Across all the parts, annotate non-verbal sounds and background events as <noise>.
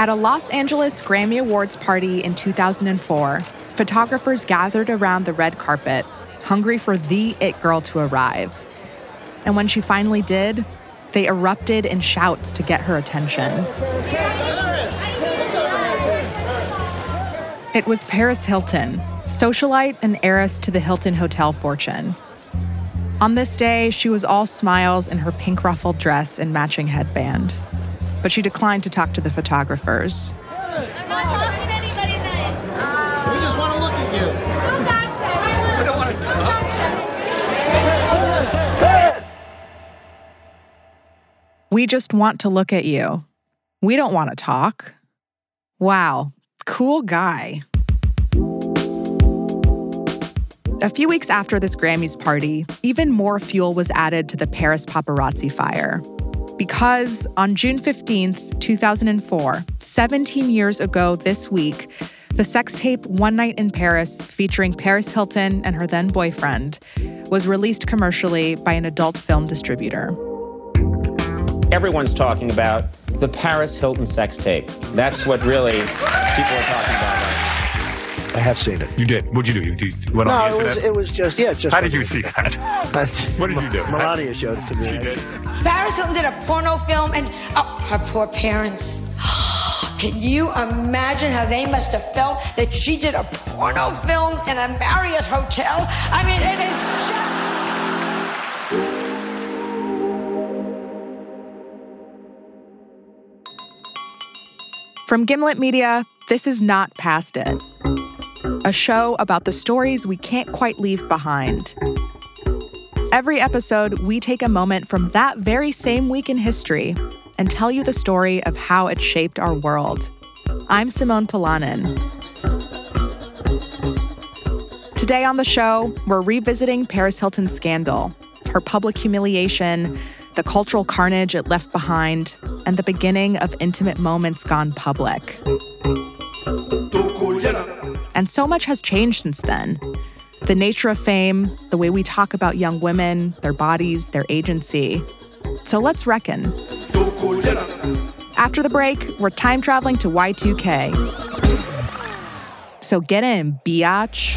At a Los Angeles Grammy Awards party in 2004, photographers gathered around the red carpet, hungry for the it girl to arrive. And when she finally did, they erupted in shouts to get her attention. It was Paris Hilton, socialite and heiress to the Hilton Hotel fortune. On this day, she was all smiles in her pink ruffled dress and matching headband. But she declined to talk to the photographers. I'm not talking to anybody. We just want to look at you. We just want to look at you. We don't want to talk. Wow, cool guy. A few weeks after this Grammys party, even more fuel was added to the Paris paparazzi fire. Because on June 15th, 2004, 17 years ago this week, the sex tape One Night in Paris, featuring Paris Hilton and her then boyfriend, was released commercially by an adult film distributor. Everyone's talking about the Paris Hilton sex tape. That's what really people are talking about. Right I have seen it. You did. What'd you do? You, you went No, on the it was it was just yeah, just. How did you see that? <laughs> What did you do? Melania showed it to me. She did. Paris Hilton did a porno film and oh, her poor parents. <gasps> Can you imagine how they must have felt that she did a porno film in a Marriott hotel? I mean, it is just. From Gimlet Media, this is Not Past It, a show about the stories we can't quite leave behind. Every episode, we take a moment from that very same week in history and tell you the story of how it shaped our world. I'm Simone Polanen. Today on the show, we're revisiting Paris Hilton's scandal, her public humiliation, the cultural carnage it left behind, and the beginning of intimate moments gone public. And so much has changed since then. The nature of fame, the way we talk about young women, their bodies, their agency. So let's reckon. After the break, we're time traveling to Y2K. So get in, biatch.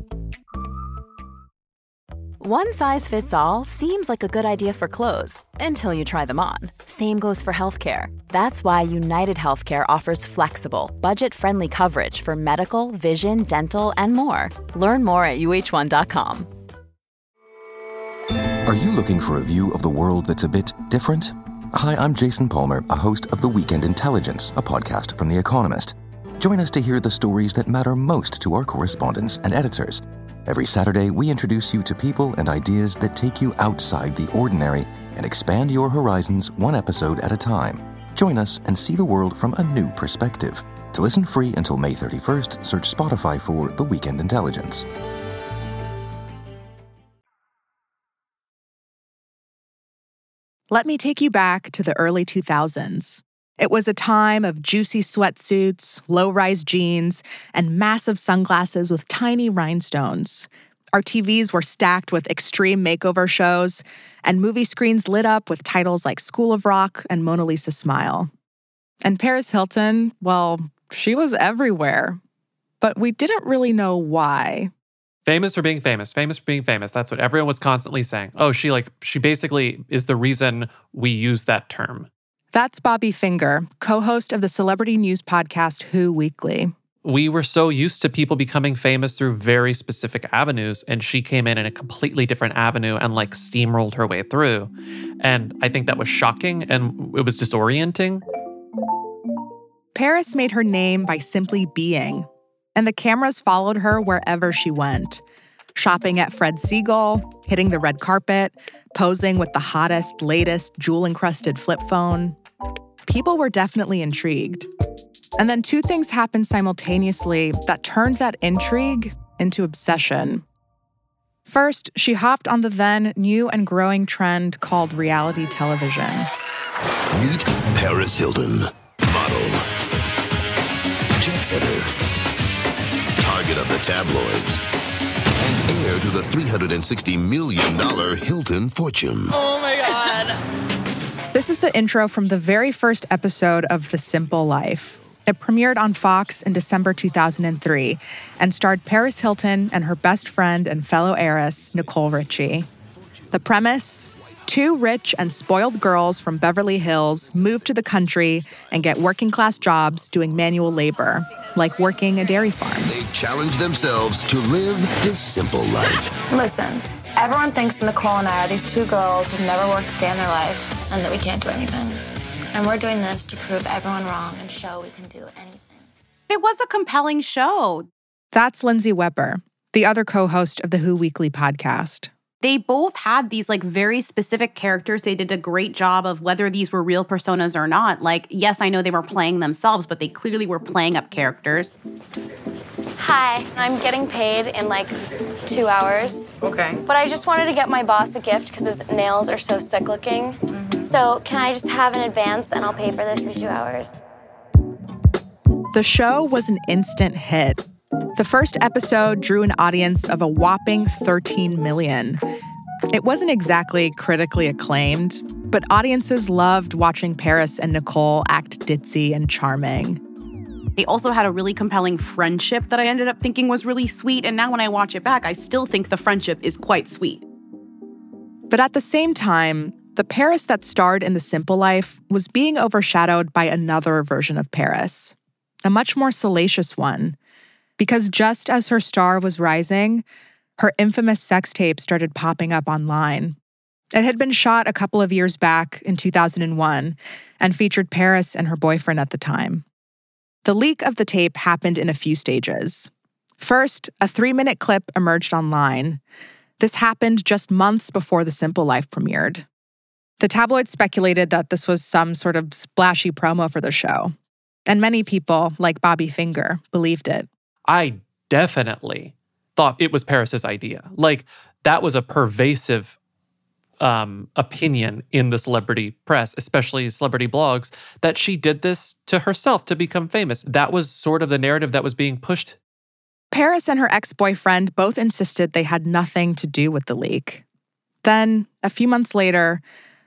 One size fits all seems like a good idea for clothes until you try them on. Same goes for healthcare. That's why United Healthcare offers flexible, budget friendly coverage for medical, vision, dental, and more. Learn more at uh1.com. Are you looking for a view of the world that's a bit different? Hi, I'm Jason Palmer, a host of The Weekend Intelligence, a podcast from The Economist. Join us to hear the stories that matter most to our correspondents and editors. Every Saturday, we introduce you to people and ideas that take you outside the ordinary and expand your horizons one episode at a time. Join us and see the world from a new perspective. To listen free until May 31st, search Spotify for The Weekend Intelligence. Let me take you back to the early 2000s. It was a time of juicy sweatsuits, low rise jeans, and massive sunglasses with tiny rhinestones. Our TVs were stacked with extreme makeover shows, and movie screens lit up with titles like School of Rock and Mona Lisa Smile. And Paris Hilton, well, she was everywhere. But we didn't really know why. Famous for being famous, famous for being famous. That's what everyone was constantly saying. Oh, she like she basically is the reason we use that term. That's Bobby Finger, co host of the celebrity news podcast Who Weekly. We were so used to people becoming famous through very specific avenues, and she came in in a completely different avenue and like steamrolled her way through. And I think that was shocking and it was disorienting. Paris made her name by simply being, and the cameras followed her wherever she went. shopping at Fred Segal, hitting the red carpet, posing with the hottest, latest jewel encrusted flip phone. People were definitely intrigued. And then two things happened simultaneously that turned that intrigue into obsession. First, she hopped on the then new and growing trend called reality television. Meet Paris Hilton, model, jet setter, target of the tabloids, and heir to the $360 million Hilton fortune. Oh my god. This is the intro from the very first episode of The Simple Life. It premiered on Fox in December 2003 and starred Paris Hilton and her best friend and fellow heiress, Nicole Richie. The premise two rich and spoiled girls from Beverly Hills move to the country and get working class jobs doing manual labor, like working a dairy farm. They challenge themselves to live the simple life. Listen, everyone thinks Nicole and I are these two girls who've never worked a day in their life and that we can't do anything. And we're doing this to prove everyone wrong and show we can do anything. It was a compelling show. That's Lindsey Weber, the other co host of the Who Weekly podcast. They both had these like very specific characters. They did a great job of whether these were real personas or not. Like, yes, I know they were playing themselves, but they clearly were playing up characters. Hi, I'm getting paid in like two hours. Okay. But I just wanted to get my boss a gift because his nails are so sick looking. Mm-hmm. So can I just have an advance and I'll pay for this in two hours? The show was an instant hit. The first episode drew an audience of a whopping 13 million. It wasn't exactly critically acclaimed, but audiences loved watching Paris and Nicole act ditzy and charming. They also had a really compelling friendship that I ended up thinking was really sweet. And now when I watch it back, I still think the friendship is quite sweet. But at the same time, the Paris that starred in The Simple Life was being overshadowed by another version of Paris, a much more salacious one. Because just as her star was rising, her infamous sex tape started popping up online. It had been shot a couple of years back in 2001 and featured Paris and her boyfriend at the time. The leak of the tape happened in a few stages. First, a three minute clip emerged online. This happened just months before The Simple Life premiered. The tabloids speculated that this was some sort of splashy promo for the show. And many people, like Bobby Finger, believed it. I definitely thought it was Paris's idea. Like that was a pervasive um, opinion in the celebrity press, especially celebrity blogs, that she did this to herself to become famous. That was sort of the narrative that was being pushed. Paris and her ex boyfriend both insisted they had nothing to do with the leak. Then, a few months later,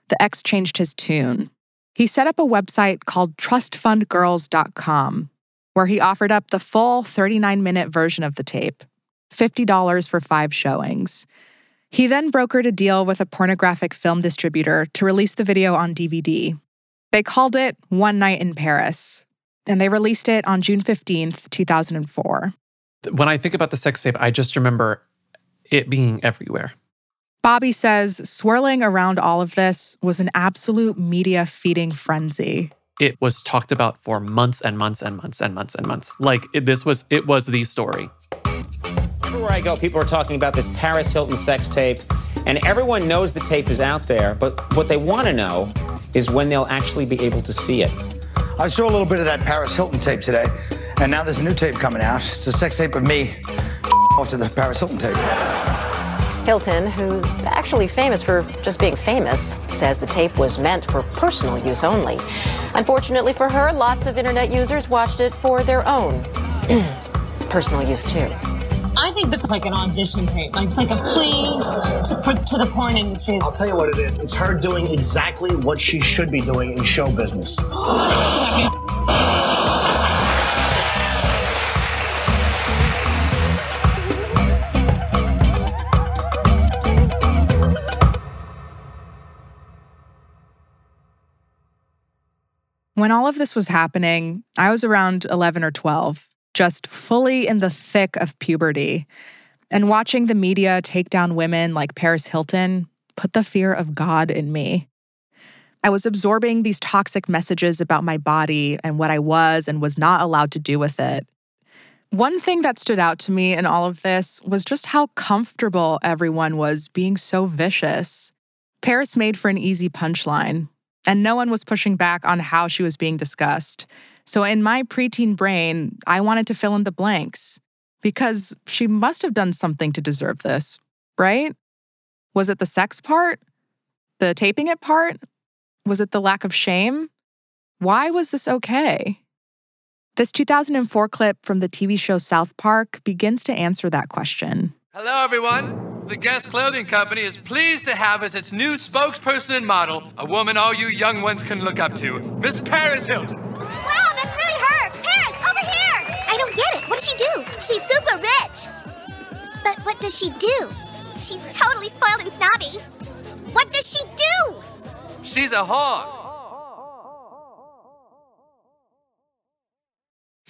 the ex changed his tune. He set up a website called trustfundgirls.com, where he offered up the full 39 minute version of the tape $50 for five showings. He then brokered a deal with a pornographic film distributor to release the video on DVD. They called it One Night in Paris, and they released it on June 15th, 2004. When I think about the sex tape, I just remember it being everywhere. Bobby says swirling around all of this was an absolute media feeding frenzy. It was talked about for months and months and months and months and months. Like it, this was, it was the story. Everywhere I go, people are talking about this Paris Hilton sex tape, and everyone knows the tape is out there, but what they want to know is when they'll actually be able to see it. I saw a little bit of that Paris Hilton tape today, and now there's a new tape coming out. It's a sex tape of me <laughs> off to the Paris Hilton tape. Hilton, who's actually famous for just being famous, says the tape was meant for personal use only. Unfortunately for her, lots of internet users watched it for their own <clears throat> personal use too. I think this is like an audition tape. Like it's like a plea to, for, to the porn industry. I'll tell you what it is. It's her doing exactly what she should be doing in show business. <gasps> <laughs> When all of this was happening, I was around 11 or 12, just fully in the thick of puberty. And watching the media take down women like Paris Hilton put the fear of God in me. I was absorbing these toxic messages about my body and what I was and was not allowed to do with it. One thing that stood out to me in all of this was just how comfortable everyone was being so vicious. Paris made for an easy punchline, and no one was pushing back on how she was being discussed. So, in my preteen brain, I wanted to fill in the blanks because she must have done something to deserve this, right? Was it the sex part? The taping it part? Was it the lack of shame? Why was this okay? This 2004 clip from the TV show South Park begins to answer that question. Hello, everyone. The Guess Clothing Company is pleased to have as its new spokesperson and model a woman all you young ones can look up to, Miss Paris Hilton. Wow, that's really her! Paris, over here! I don't get it. What does she do? She's super rich. But what does she do? She's totally spoiled and snobby. What does she do? She's a whore.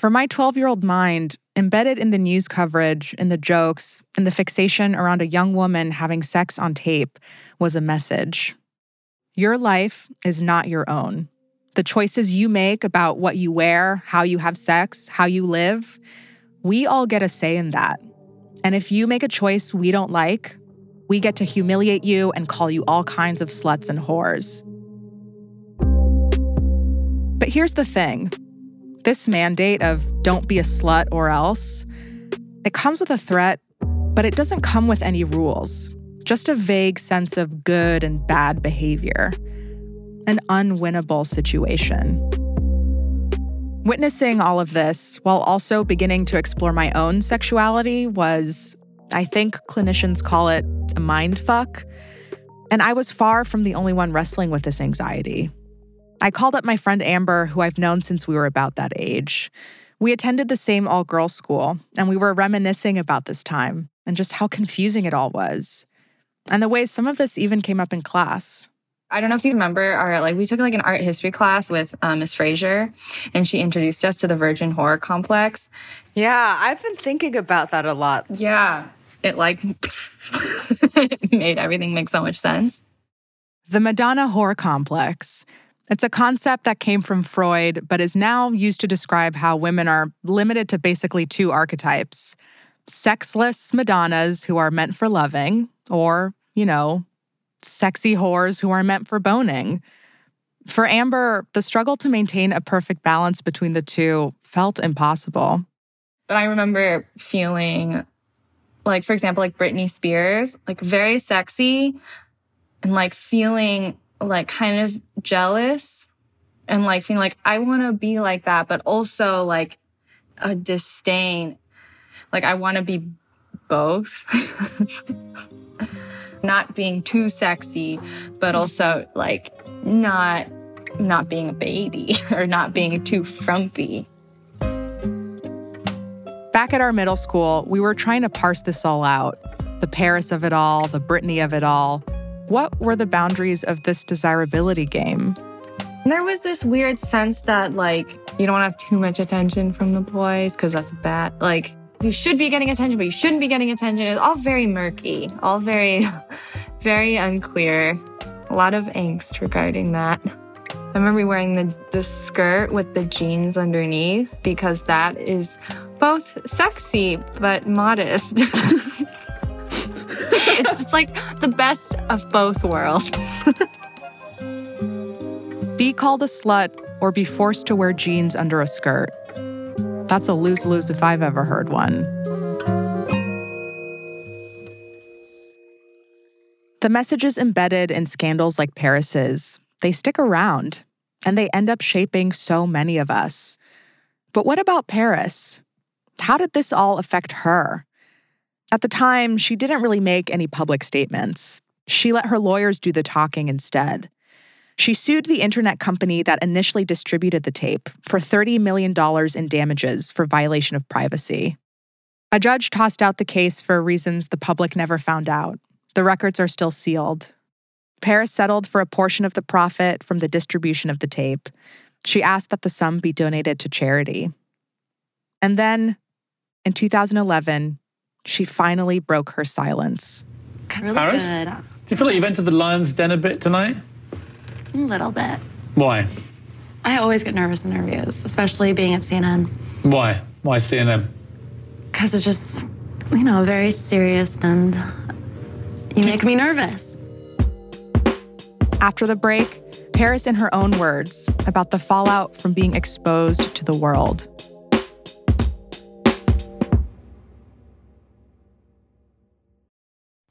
For my 12 year old mind, embedded in the news coverage, in the jokes, in the fixation around a young woman having sex on tape was a message. Your life is not your own. The choices you make about what you wear, how you have sex, how you live, we all get a say in that. And if you make a choice we don't like, we get to humiliate you and call you all kinds of sluts and whores. But here's the thing this mandate of don't be a slut or else, it comes with a threat, but it doesn't come with any rules, just a vague sense of good and bad behavior, an unwinnable situation. Witnessing all of this while also beginning to explore my own sexuality was, I think clinicians call it a mind fuck. And I was far from the only one wrestling with this anxiety. I called up my friend Amber, who I've known since we were about that age. We attended the same all girls school, and we were reminiscing about this time and just how confusing it all was, and the way some of this even came up in class. I don't know if you remember our like we took like an art history class with um, Miss Fraser, and she introduced us to the Virgin Whore Complex. Yeah, I've been thinking about that a lot. Yeah, it like <laughs> made everything make so much sense. The Madonna Whore Complex. It's a concept that came from Freud, but is now used to describe how women are limited to basically two archetypes sexless Madonnas who are meant for loving, or, you know, sexy whores who are meant for boning. For Amber, the struggle to maintain a perfect balance between the two felt impossible. But I remember feeling like, for example, like Britney Spears, like very sexy and like feeling like kind of jealous and like feeling like I want to be like that, but also like a disdain. Like I want to be both. <laughs> not being too sexy, but also like not not being a baby <laughs> or not being too frumpy. Back at our middle school, we were trying to parse this all out. The Paris of it all, the Britney of it all. What were the boundaries of this desirability game? There was this weird sense that like you don't have too much attention from the boys because that's bad. Like you should be getting attention, but you shouldn't be getting attention. It's all very murky, all very, <laughs> very unclear. A lot of angst regarding that. I remember wearing the, the skirt with the jeans underneath because that is both sexy but modest. <laughs> it's, it's like the best of both worlds. <laughs> be called a slut or be forced to wear jeans under a skirt. That's a lose lose if I've ever heard one. The messages embedded in scandals like Paris's, they stick around and they end up shaping so many of us. But what about Paris? How did this all affect her? At the time, she didn't really make any public statements. She let her lawyers do the talking instead. She sued the internet company that initially distributed the tape for $30 million in damages for violation of privacy. A judge tossed out the case for reasons the public never found out. The records are still sealed. Paris settled for a portion of the profit from the distribution of the tape. She asked that the sum be donated to charity. And then, in 2011, she finally broke her silence. Really Paris? good. Do you feel like you've entered the lion's den a bit tonight? A little bit. Why? I always get nervous in interviews, especially being at CNN. Why? Why CNN? Because it's just, you know, very serious and you make me nervous. After the break, Paris in her own words about the fallout from being exposed to the world.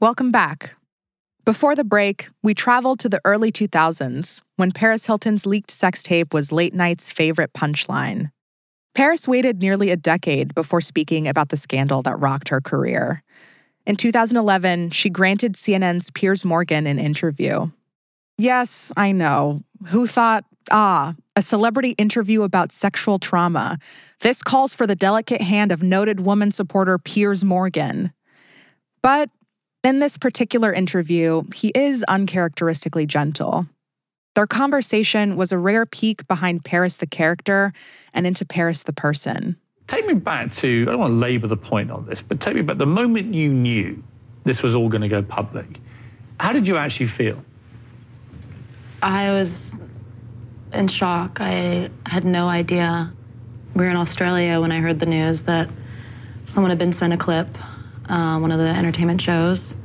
Welcome back. Before the break, we traveled to the early 2000s when Paris Hilton's leaked sex tape was late night's favorite punchline. Paris waited nearly a decade before speaking about the scandal that rocked her career. In 2011, she granted CNN's Piers Morgan an interview. Yes, I know. Who thought, ah, a celebrity interview about sexual trauma? This calls for the delicate hand of noted woman supporter Piers Morgan. But in this particular interview, he is uncharacteristically gentle. Their conversation was a rare peek behind Paris the character and into Paris the person. Take me back to, I don't want to labour the point on this, but take me back the moment you knew this was all going to go public. How did you actually feel? I was in shock. I had no idea. We were in Australia when I heard the news that someone had been sent a clip uh, one of the entertainment shows.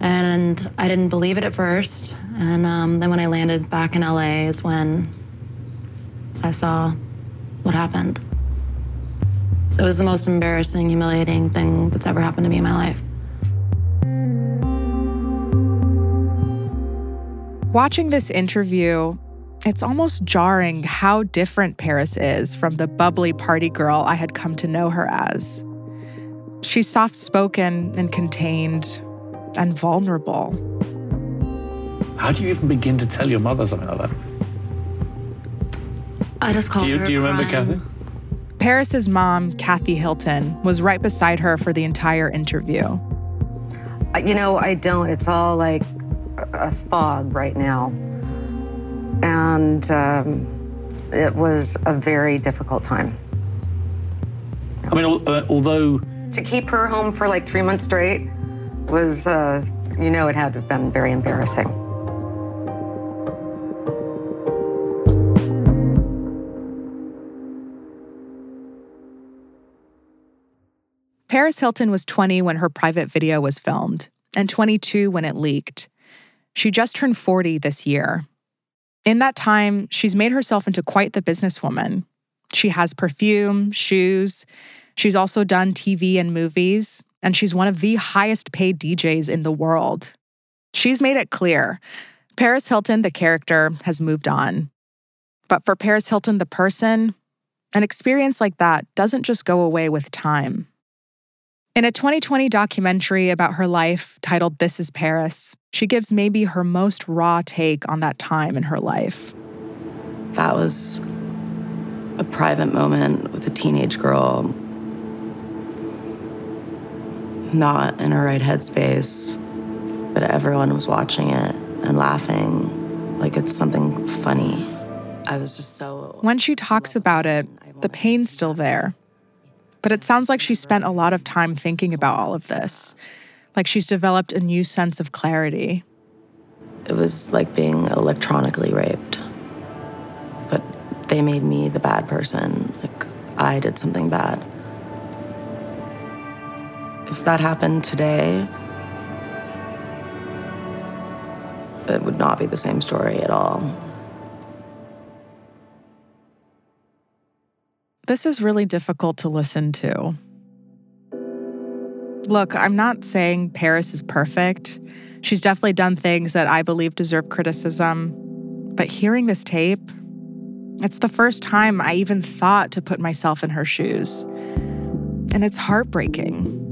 And I didn't believe it at first. And um, then when I landed back in LA is when I saw what happened. It was the most embarrassing, humiliating thing that's ever happened to me in my life. Watching this interview, it's almost jarring how different Paris is from the bubbly party girl I had come to know her as. She's soft spoken and contained and vulnerable. How do you even begin to tell your mother something like that? I just called do you, her. Do you remember, crying. Kathy? Paris's mom, Kathy Hilton, was right beside her for the entire interview. You know, I don't. It's all like a a fog right now. And um, it was a very difficult time. I mean, uh, although To keep her home for like three months straight was, uh, you know, it had to have been very embarrassing. Paris Hilton was 20 when her private video was filmed and 22 when it leaked. She just turned 40 this year. In that time, she's made herself into quite the businesswoman. She has perfume, shoes. She's also done TV and movies, and she's one of the highest paid DJs in the world. She's made it clear Paris Hilton, the character, has moved on. But for Paris Hilton, the person, an experience like that doesn't just go away with time. In a 2020 documentary about her life titled This is Paris, she gives maybe her most raw take on that time in her life. That was a private moment with a teenage girl not in her right headspace, but everyone was watching it and laughing like it's something funny. I was just so. When she talks about it, the pain's still there. But it sounds like she spent a lot of time thinking about all of this, like she's developed a new sense of clarity. It was like being electronically raped. But they made me the bad person. Like I did something bad. If that happened today, it would not be the same story at all. This is really difficult to listen to. Look, I'm not saying Paris is perfect. She's definitely done things that I believe deserve criticism. But hearing this tape, it's the first time I even thought to put myself in her shoes. And it's heartbreaking.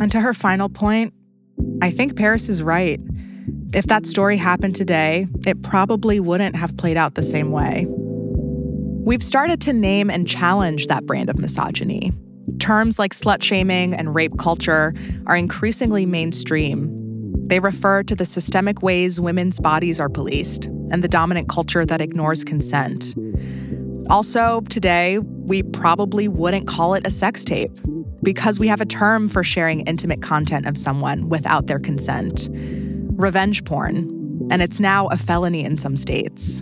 And to her final point, I think Paris is right. If that story happened today, it probably wouldn't have played out the same way. We've started to name and challenge that brand of misogyny. Terms like slut shaming and rape culture are increasingly mainstream. They refer to the systemic ways women's bodies are policed and the dominant culture that ignores consent. Also, today, we probably wouldn't call it a sex tape because we have a term for sharing intimate content of someone without their consent revenge porn, and it's now a felony in some states.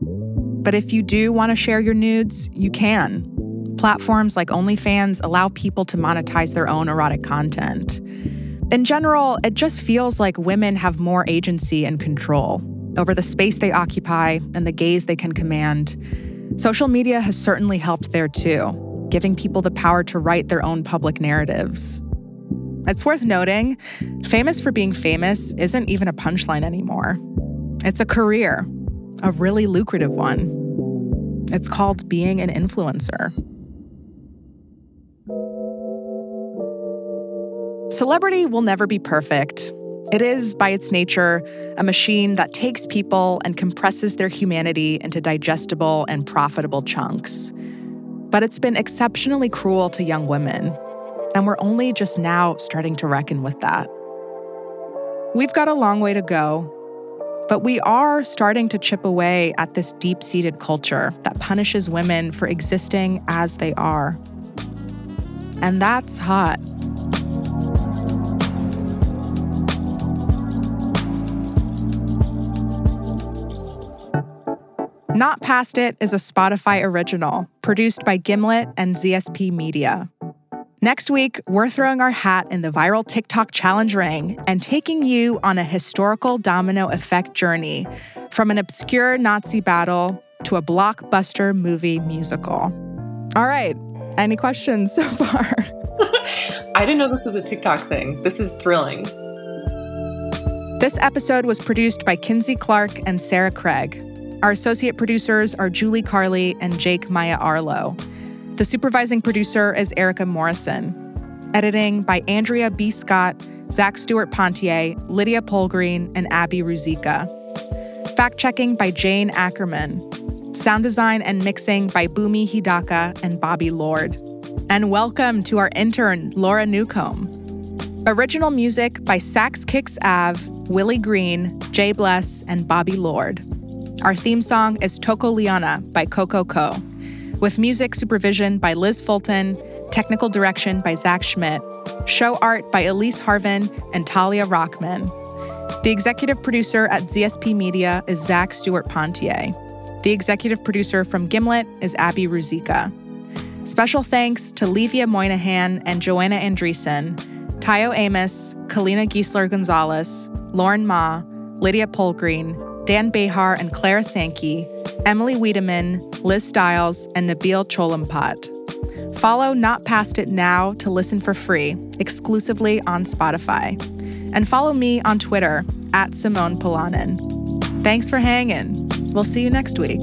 But if you do want to share your nudes, you can. Platforms like OnlyFans allow people to monetize their own erotic content. In general, it just feels like women have more agency and control over the space they occupy and the gaze they can command. Social media has certainly helped there too, giving people the power to write their own public narratives. It's worth noting famous for being famous isn't even a punchline anymore. It's a career, a really lucrative one. It's called being an influencer. Celebrity will never be perfect. It is, by its nature, a machine that takes people and compresses their humanity into digestible and profitable chunks. But it's been exceptionally cruel to young women, and we're only just now starting to reckon with that. We've got a long way to go, but we are starting to chip away at this deep seated culture that punishes women for existing as they are. And that's hot. Not Past It is a Spotify original, produced by Gimlet and ZSP Media. Next week, we're throwing our hat in the viral TikTok challenge ring and taking you on a historical domino effect journey from an obscure Nazi battle to a blockbuster movie musical. All right, any questions so far? <laughs> I didn't know this was a TikTok thing. This is thrilling. This episode was produced by Kinsey Clark and Sarah Craig. Our associate producers are Julie Carley and Jake Maia Arlow. The supervising producer is Erica Morrison. Editing by Andrea B. Scott, Zach Stewart Pontier, Lydia Polgreen, and Abby Ruzicka. Fact checking by Jane Ackerman. Sound design and mixing by Bumi Hidaka and Bobby Lord. And welcome to our intern, Laura Newcomb. Original music by Sax Kicks Av, Willie Green, Jay Bless, and Bobby Lord. Our theme song is Toko Liana by Coco Co, with music supervision by Liz Fulton, technical direction by Zach Schmidt, show art by Elise Harvin and Talia Rockman. The executive producer at ZSP Media is Zach Stewart Pontier. The executive producer from Gimlet is Abby Ruzicka. Special thanks to Levia Moynihan and Joanna Andreessen, Tayo Amos, Kalina Giesler Gonzalez, Lauren Ma, Lydia Polgreen, Dan Behar and Clara Sankey, Emily Wiedemann, Liz Stiles, and Nabil Cholampat. Follow Not Past It now to listen for free, exclusively on Spotify. And follow me on Twitter at Simone Polanen. Thanks for hanging. We'll see you next week.